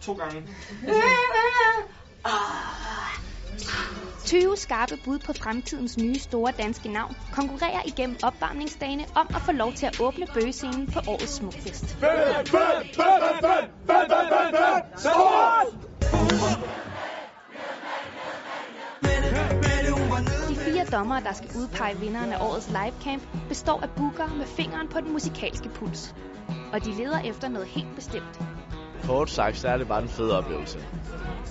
To gange. 20 skarpe bud på fremtidens nye store danske navn konkurrerer igennem opvarmningsdagene om at få lov til at åbne bøgescenen på årets smukfest. De fire dommere, der skal udpege vinderen af årets livecamp, består af bookere med fingeren på den musikalske puls. Og de leder efter noget helt bestemt. Kort sagt, så er det bare en fed oplevelse.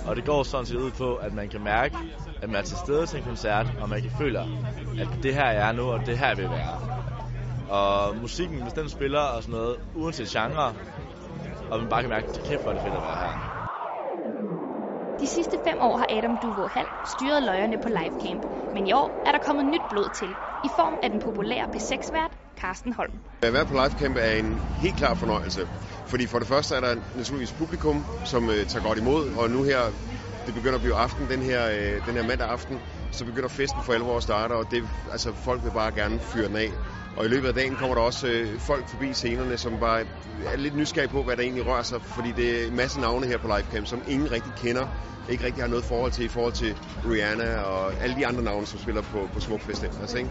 Og det går sådan set ud på, at man kan mærke, at man er til stede til en koncert, og man kan føle, at det her er nu, og det her vil være. Og musikken, hvis den spiller og sådan noget, uanset genre, og man bare kan mærke, at det kæft, hvor er det fedt at være her. De sidste fem år har Adam Duvo Hall styret løjerne på Livecamp, men i år er der kommet nyt blod til, i form af den populære P6-vært Carsten Holm. At være på livecamp er en helt klar fornøjelse, fordi for det første er der naturligvis publikum, som øh, tager godt imod, og nu her, det begynder at blive aften, den her, øh, den her mandag aften, så begynder festen for alvor at starte, og det, altså, folk vil bare gerne fyre den af. Og i løbet af dagen kommer der også øh, folk forbi scenerne, som bare er lidt nysgerrige på, hvad der egentlig rører sig, fordi det er en masse navne her på livecamp, som ingen rigtig kender, ikke rigtig har noget forhold til i forhold til Rihanna og alle de andre navne, som spiller på, på Smukfest. Altså, ikke?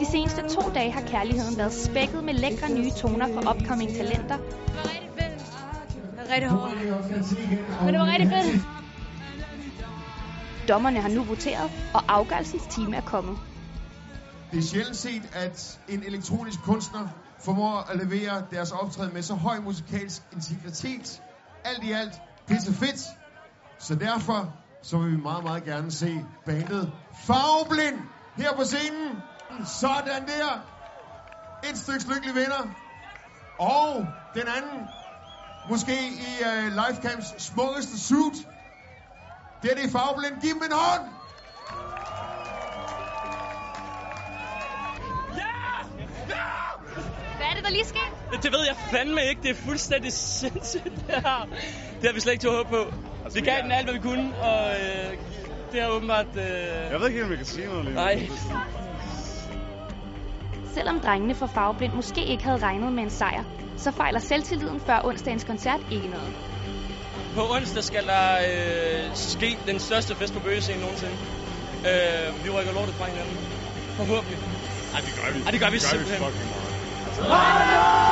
De seneste to dage har kærligheden været spækket med lækre nye toner fra upcoming talenter. Det var rigtig fedt. Det var rigtig hårdt. Men det var rigtig fedt. Dommerne har nu voteret, og afgørelsens time er kommet. Det er sjældent set, at en elektronisk kunstner formår at levere deres optræden med så høj musikalsk integritet. Alt i alt pisse fedt. Så derfor så vil vi meget, meget gerne se bandet Farveblind her på scenen. Sådan der. Et stykke lykkelig vinder. Og den anden, måske i øh, uh, Lifecamps smukkeste suit. Det er det Farveblind. Giv dem en hånd. Hvad er det, der lige sker? Det ved jeg fandme ikke. Det er fuldstændig sindssygt, det her. Det har vi slet ikke til håbe på. Vi gav den alt, hvad vi kunne, og øh, det er åbenbart... Øh... Jeg ved ikke, om vi kan sige noget lige. Nej. Selvom drengene fra Farveblind måske ikke havde regnet med en sejr, så fejler selvtilliden før onsdagens koncert ikke noget. På onsdag skal der øh, ske den største fest på bøgescenen nogensinde. Øh, vi rykker lortet fra hinanden. Forhåbentlig. Ej, det gør vi. Ej, det gør vi det gør vi simpelthen. fucking meget.